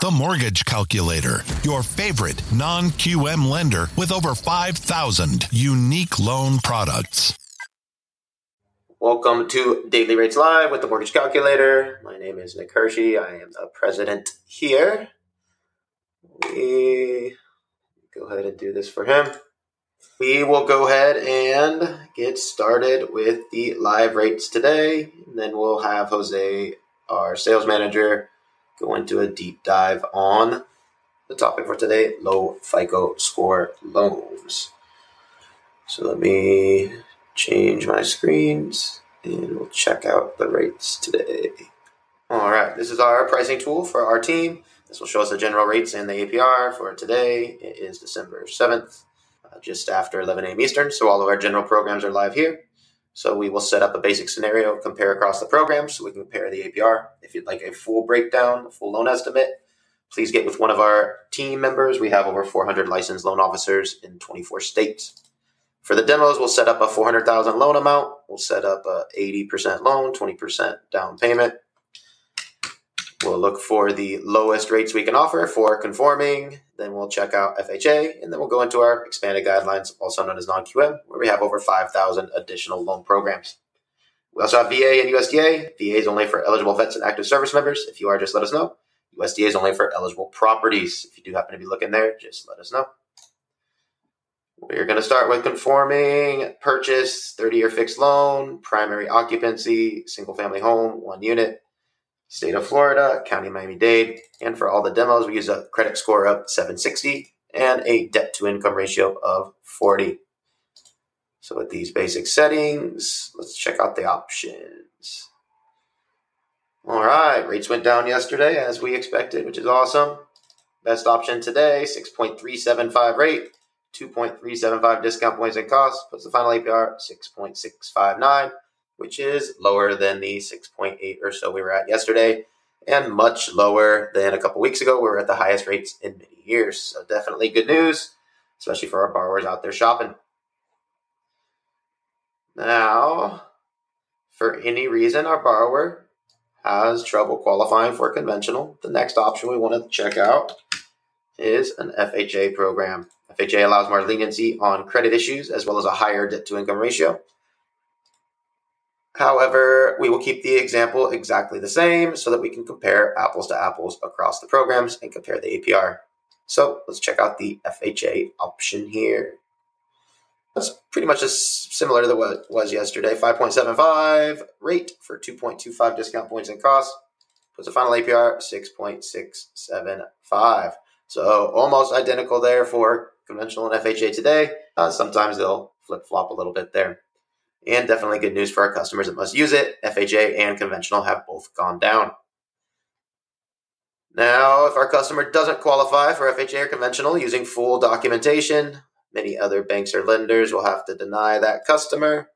The Mortgage Calculator, your favorite non QM lender with over 5,000 unique loan products. Welcome to Daily Rates Live with the Mortgage Calculator. My name is Nick Hershey. I am the president here. We go ahead and do this for him. We will go ahead and get started with the live rates today. And then we'll have Jose, our sales manager, go into a deep dive on the topic for today low FICO score loans. So let me change my screens and we'll check out the rates today. All right, this is our pricing tool for our team. This will show us the general rates and the APR for today. It is December 7th, uh, just after 11 a.m. Eastern. So all of our general programs are live here. So we will set up a basic scenario, compare across the programs so we can compare the APR. If you'd like a full breakdown, a full loan estimate, please get with one of our team members. We have over 400 licensed loan officers in 24 states. For the demos, we'll set up a 400,000 loan amount. We'll set up a 80% loan, 20% down payment. We'll look for the lowest rates we can offer for conforming. Then we'll check out FHA, and then we'll go into our expanded guidelines, also known as non-QM, where we have over 5,000 additional loan programs. We also have VA and USDA. VA is only for eligible vets and active service members. If you are, just let us know. USDA is only for eligible properties. If you do happen to be looking there, just let us know. We're going to start with conforming purchase, 30 year fixed loan, primary occupancy, single family home, one unit, state of Florida, county Miami Dade. And for all the demos, we use a credit score of 760 and a debt to income ratio of 40. So with these basic settings, let's check out the options. All right, rates went down yesterday as we expected, which is awesome. Best option today, 6.375 rate, 2.375 discount points and costs, puts the final APR 6.659 which is lower than the 6.8 or so we were at yesterday, and much lower than a couple weeks ago. We were at the highest rates in many years. So definitely good news, especially for our borrowers out there shopping. Now, for any reason our borrower has trouble qualifying for conventional, the next option we want to check out is an FHA program. FHA allows more leniency on credit issues as well as a higher debt to income ratio. However, we will keep the example exactly the same so that we can compare apples to apples across the programs and compare the APR. So let's check out the FHA option here. That's pretty much as similar to what it was yesterday. 5.75 rate for 2.25 discount points and costs. Puts a final APR 6.675. So almost identical there for conventional and FHA today. Uh, sometimes they'll flip flop a little bit there and definitely good news for our customers that must use it. FHA and conventional have both gone down. Now, if our customer doesn't qualify for FHA or conventional using full documentation, many other banks or lenders will have to deny that customer.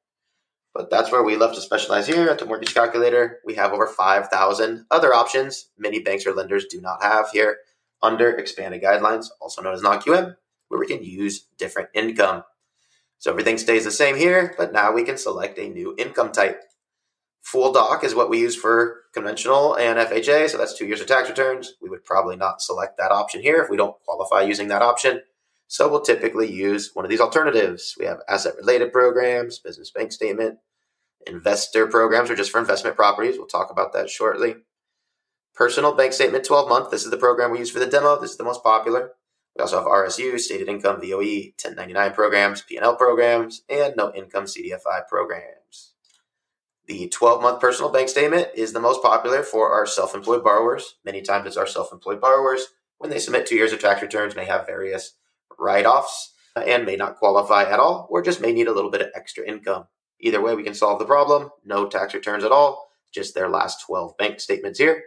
But that's where we love to specialize here at the Mortgage Calculator. We have over 5,000 other options many banks or lenders do not have here under expanded guidelines, also known as non QM, where we can use different income. So everything stays the same here, but now we can select a new income type. Full doc is what we use for conventional and FHA, so that's two years of tax returns. We would probably not select that option here if we don't qualify using that option. So we'll typically use one of these alternatives. We have asset related programs, business bank statement, investor programs are just for investment properties. We'll talk about that shortly. Personal bank statement 12 month. This is the program we use for the demo. This is the most popular. We also have RSU, stated income, VOE, 1099 programs, P&L programs, and no income CDFI programs. The 12 month personal bank statement is the most popular for our self employed borrowers. Many times it's our self employed borrowers. When they submit two years of tax returns, may have various write offs uh, and may not qualify at all, or just may need a little bit of extra income. Either way, we can solve the problem. No tax returns at all, just their last 12 bank statements here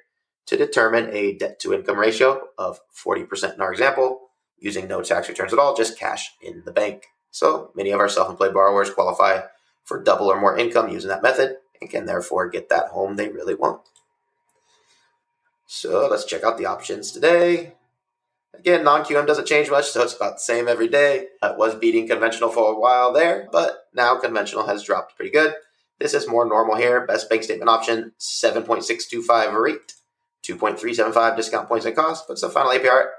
to determine a debt to income ratio of 40% in our example using no tax returns at all, just cash in the bank. So many of our self employed borrowers qualify for double or more income using that method and can therefore get that home they really want. So let's check out the options today. Again, non QM doesn't change much, so it's about the same every day. It was beating conventional for a while there, but now conventional has dropped pretty good. This is more normal here. Best bank statement option 7.625 rate 2.375 discount points and cost puts the final APR at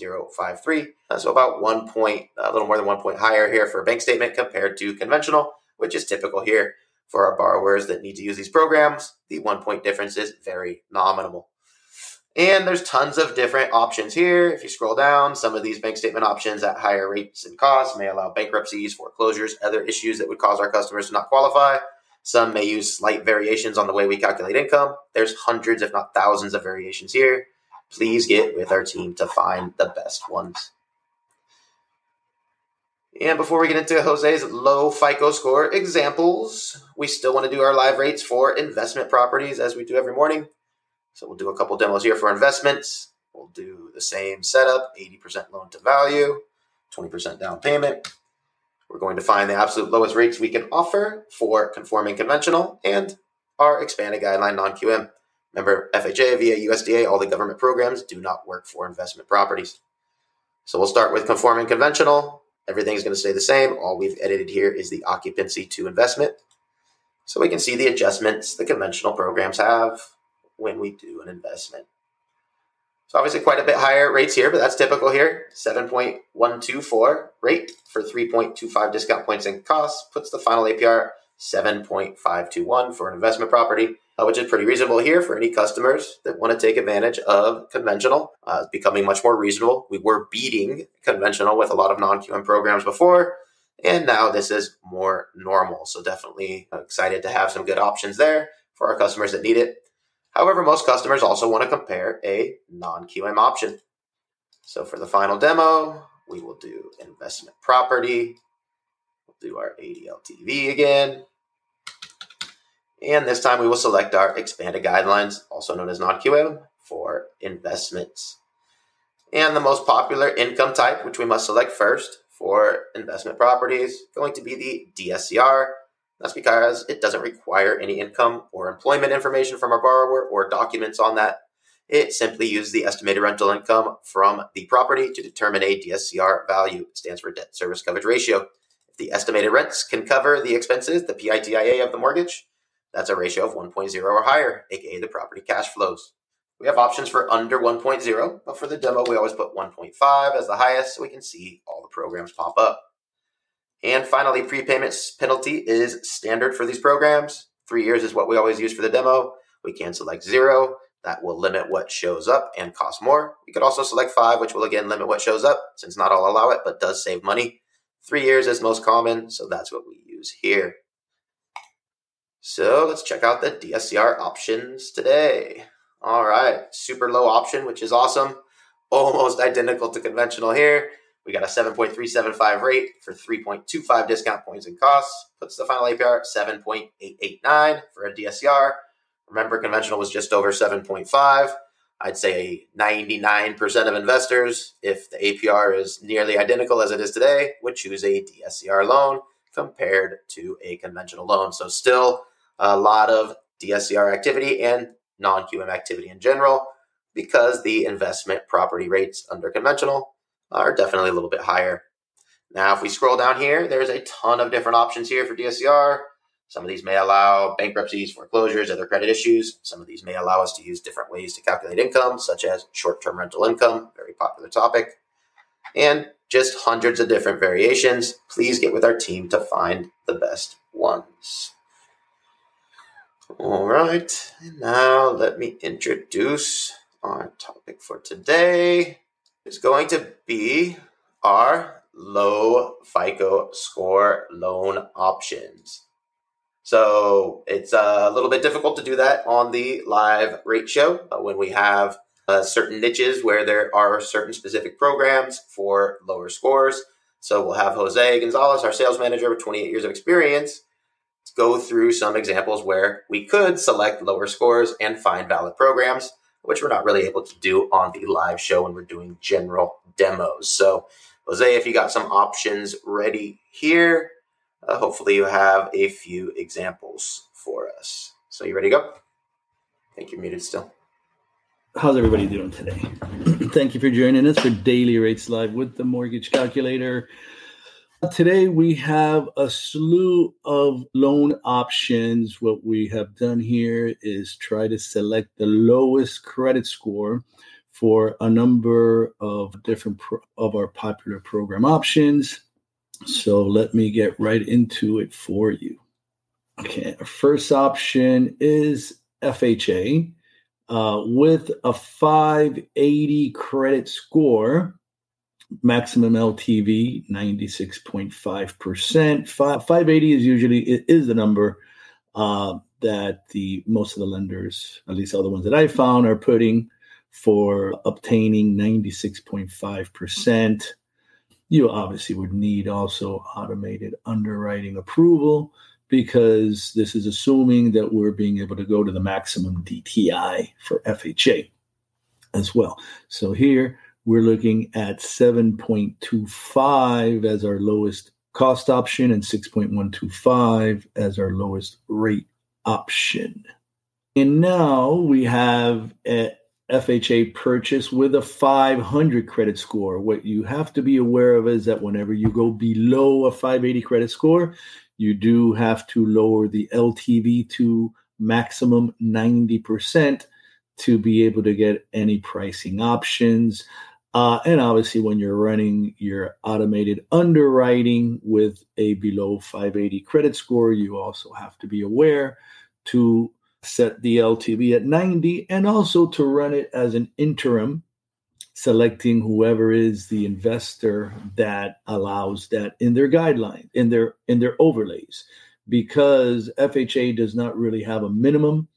8.053. Uh, so about one point, a little more than one point higher here for a bank statement compared to conventional, which is typical here for our borrowers that need to use these programs. The one point difference is very nominal. And there's tons of different options here. If you scroll down, some of these bank statement options at higher rates and costs may allow bankruptcies, foreclosures, other issues that would cause our customers to not qualify. Some may use slight variations on the way we calculate income. There's hundreds, if not thousands, of variations here. Please get with our team to find the best ones. And before we get into Jose's low FICO score examples, we still want to do our live rates for investment properties as we do every morning. So we'll do a couple demos here for investments. We'll do the same setup 80% loan to value, 20% down payment. We're going to find the absolute lowest rates we can offer for conforming conventional and our expanded guideline non QM. Remember, FHA VA USDA, all the government programs do not work for investment properties. So we'll start with conforming conventional. Everything's going to stay the same. All we've edited here is the occupancy to investment. So we can see the adjustments the conventional programs have when we do an investment. So obviously quite a bit higher rates here, but that's typical here. 7.124 rate for 3.25 discount points and costs puts the final APR 7.521 for an investment property, uh, which is pretty reasonable here for any customers that want to take advantage of conventional. Uh, it's becoming much more reasonable. We were beating conventional with a lot of non-QM programs before, and now this is more normal. So definitely excited to have some good options there for our customers that need it. However, most customers also want to compare a non-QM option. So for the final demo, we will do investment property. We'll do our 80 LTV again. And this time we will select our expanded guidelines, also known as non-QM, for investments. And the most popular income type, which we must select first for investment properties, going to be the DSCR, that's because it doesn't require any income or employment information from our borrower or documents on that. It simply uses the estimated rental income from the property to determine a DSCR value. Stands for debt service coverage ratio. If the estimated rents can cover the expenses, the PITIA of the mortgage, that's a ratio of 1.0 or higher, aka the property cash flows. We have options for under 1.0, but for the demo, we always put 1.5 as the highest so we can see all the programs pop up. And finally, prepayment penalty is standard for these programs. Three years is what we always use for the demo. We can select zero. That will limit what shows up and cost more. We could also select five, which will again limit what shows up, since not all allow it, but does save money. Three years is most common, so that's what we use here. So let's check out the DSCR options today. All right, super low option, which is awesome. Almost identical to conventional here. We got a 7.375 rate for 3.25 discount points and costs. Puts the final APR at 7.889 for a DSCR. Remember, conventional was just over 7.5. I'd say 99% of investors, if the APR is nearly identical as it is today, would choose a DSCR loan compared to a conventional loan. So, still a lot of DSCR activity and non QM activity in general because the investment property rates under conventional are definitely a little bit higher. Now, if we scroll down here, there's a ton of different options here for DSCR. Some of these may allow bankruptcies, foreclosures, other credit issues. Some of these may allow us to use different ways to calculate income, such as short term rental income, very popular topic, and just hundreds of different variations. Please get with our team to find the best ones. All right, now let me introduce our topic for today is going to be our low FICO score loan options. So it's a little bit difficult to do that on the live rate show when we have uh, certain niches where there are certain specific programs for lower scores. So we'll have Jose Gonzalez, our sales manager with 28 years of experience, go through some examples where we could select lower scores and find valid programs which we're not really able to do on the live show when we're doing general demos. So, Jose, if you got some options ready here, uh, hopefully you have a few examples for us. So, you ready to go? I think you're muted still. How's everybody doing today? Thank you for joining us for Daily Rates Live with the Mortgage Calculator. Today we have a slew of loan options. What we have done here is try to select the lowest credit score for a number of different pro- of our popular program options. So let me get right into it for you. Okay, our first option is FHA uh, with a 580 credit score maximum LTV 96.5%. 580 is usually is the number uh, that the most of the lenders, at least all the ones that I found, are putting for obtaining 96.5%. You obviously would need also automated underwriting approval because this is assuming that we're being able to go to the maximum DTI for FHA as well. So here we're looking at 7.25 as our lowest cost option and 6.125 as our lowest rate option. And now we have a FHA purchase with a 500 credit score. What you have to be aware of is that whenever you go below a 580 credit score, you do have to lower the LTV to maximum 90% to be able to get any pricing options. Uh, and obviously, when you're running your automated underwriting with a below 580 credit score, you also have to be aware to set the LTV at 90 and also to run it as an interim, selecting whoever is the investor that allows that in their guideline, in their in their overlays, because FHA does not really have a minimum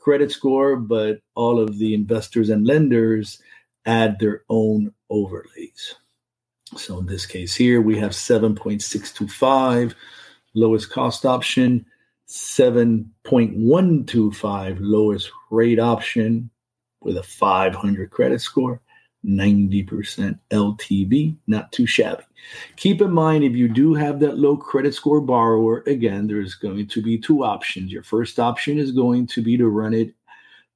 credit score, but all of the investors and lenders add their own overlays. So in this case here, we have 7.625 lowest cost option, 7.125 lowest rate option with a 500 credit score, 90% LTV, not too shabby. Keep in mind, if you do have that low credit score borrower, again, there's going to be two options. Your first option is going to be to run it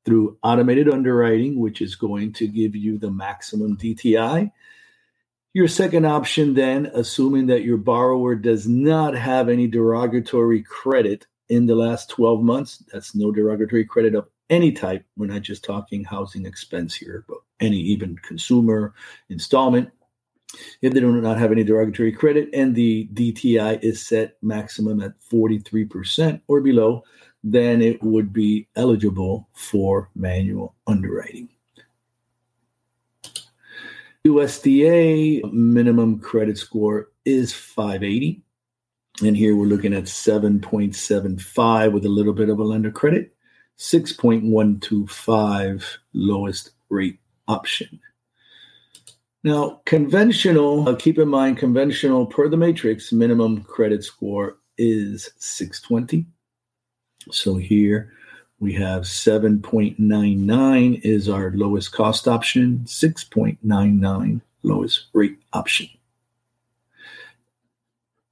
through automated underwriting, which is going to give you the maximum DTI. Your second option, then, assuming that your borrower does not have any derogatory credit in the last 12 months, that's no derogatory credit of any type. We're not just talking housing expense here, but any even consumer installment. If they do not have any derogatory credit and the DTI is set maximum at 43% or below, then it would be eligible for manual underwriting. USDA minimum credit score is 580. And here we're looking at 7.75 with a little bit of a lender credit, 6.125 lowest rate option. Now, conventional, uh, keep in mind, conventional per the matrix minimum credit score is 620. So here we have 7.99 is our lowest cost option, 6.99 lowest rate option.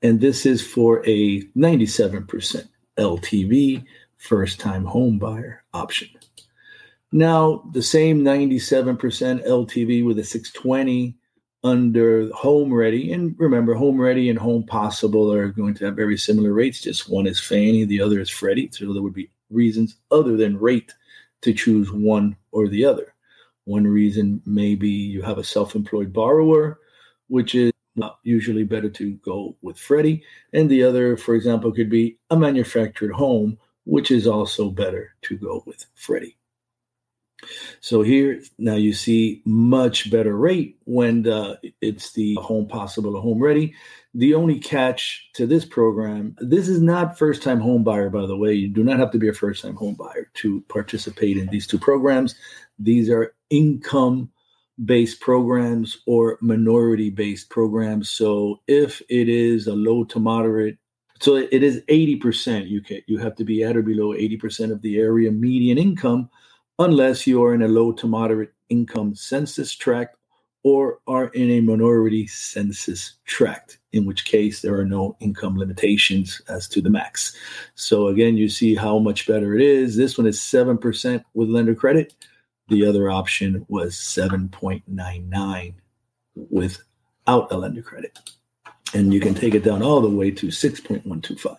And this is for a 97% LTV first time home buyer option. Now, the same 97% LTV with a 620 under Home Ready. And remember, Home Ready and Home Possible are going to have very similar rates. Just one is Fannie, the other is Freddie. So there would be reasons other than rate to choose one or the other. One reason maybe you have a self employed borrower, which is not usually better to go with Freddie. And the other, for example, could be a manufactured home, which is also better to go with Freddie. So here now you see much better rate when the, it's the home possible or home ready. The only catch to this program, this is not first time home buyer, by the way. You do not have to be a first time home buyer to participate in these two programs. These are income based programs or minority based programs. So if it is a low to moderate so it is 80%. You can you have to be at or below 80% of the area median income unless you are in a low to moderate income census tract or are in a minority census tract, in which case there are no income limitations as to the max. So again, you see how much better it is. This one is 7% with lender credit. The other option was 7.99 without a lender credit. And you can take it down all the way to 6.125.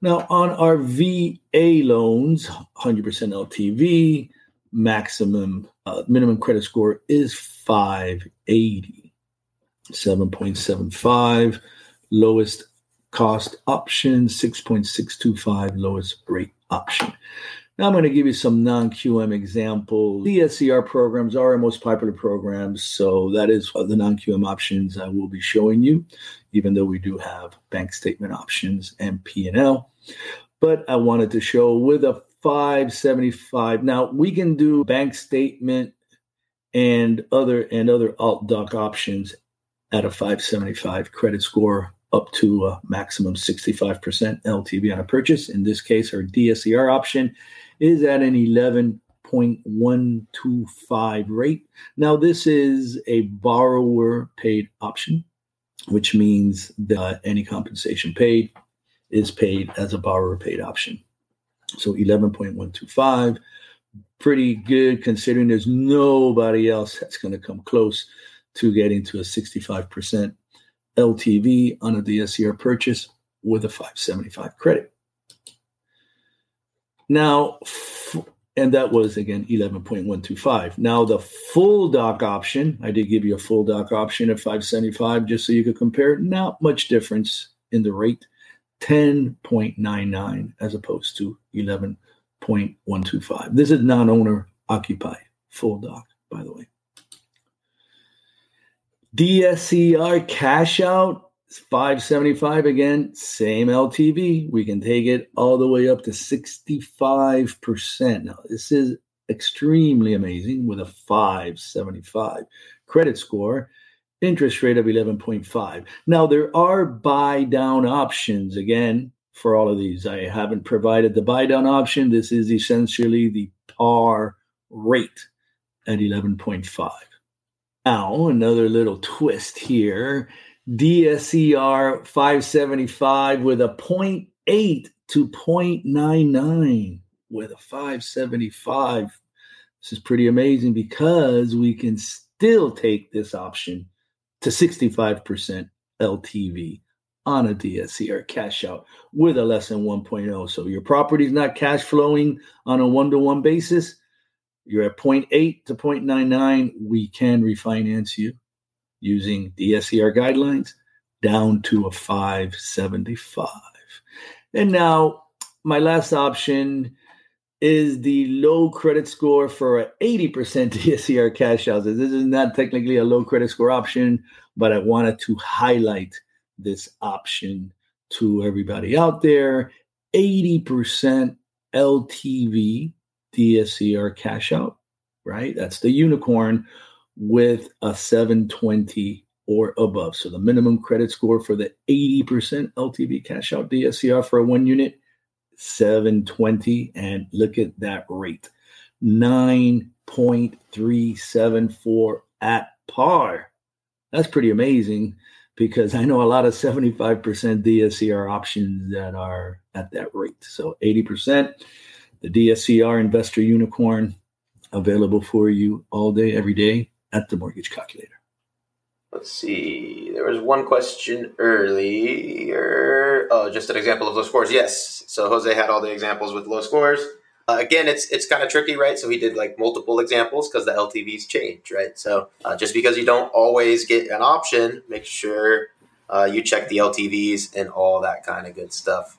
Now, on our VA loans, 100% LTV, maximum uh, minimum credit score is 580. 7.75, lowest cost option, 6.625, lowest rate option. Now I'm going to give you some non-QM examples. DSCR programs are our most popular programs, so that is the non-QM options I will be showing you, even though we do have bank statement options and P&L. But I wanted to show with a 575. Now we can do bank statement and other and other alt doc options at a 575 credit score up to a maximum 65% LTV on a purchase. In this case, our DSCR option is at an 11.125 rate. Now, this is a borrower paid option, which means that any compensation paid is paid as a borrower paid option. So 11.125, pretty good considering there's nobody else that's going to come close to getting to a 65% LTV on a DSCR purchase with a 575 credit. Now, and that was again 11.125. Now, the full doc option, I did give you a full doc option at 575 just so you could compare. Not much difference in the rate 10.99 as opposed to 11.125. This is non owner occupied full doc, by the way. DSCR cash out 575 again, same LTV. We can take it all the way up to 65%. Now, this is extremely amazing with a 575 credit score, interest rate of 11.5. Now, there are buy down options again for all of these. I haven't provided the buy down option. This is essentially the par rate at 11.5. Now, another little twist here. DSCR 575 with a 0.8 to 0.99 with a 575. This is pretty amazing because we can still take this option to 65% LTV on a DSCR cash out with a less than 1.0. So your property is not cash flowing on a one to one basis you're at 0.8 to 0.99, we can refinance you using DSCR guidelines down to a 575. And now my last option is the low credit score for an 80% DSCR cash out. This is not technically a low credit score option, but I wanted to highlight this option to everybody out there. 80% LTV DSCR cash out, right? That's the unicorn with a 720 or above. So the minimum credit score for the 80% LTV cash out DSCR for a one unit, 720. And look at that rate 9.374 at par. That's pretty amazing because I know a lot of 75% DSCR options that are at that rate. So 80% the DSCR Investor Unicorn available for you all day, every day at the Mortgage Calculator. Let's see. There was one question earlier. Oh, just an example of low scores. Yes. So Jose had all the examples with low scores. Uh, again, it's it's kind of tricky, right? So he did like multiple examples because the LTVs change, right? So uh, just because you don't always get an option, make sure uh, you check the LTVs and all that kind of good stuff.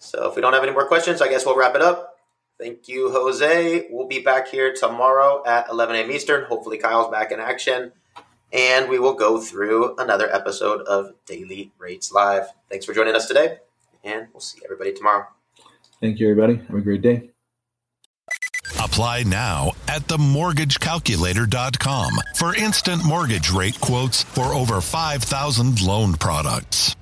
So if we don't have any more questions, I guess we'll wrap it up. Thank you, Jose. We'll be back here tomorrow at 11 a.m. Eastern. Hopefully, Kyle's back in action. And we will go through another episode of Daily Rates Live. Thanks for joining us today, and we'll see everybody tomorrow. Thank you, everybody. Have a great day. Apply now at themortgagecalculator.com for instant mortgage rate quotes for over 5,000 loan products.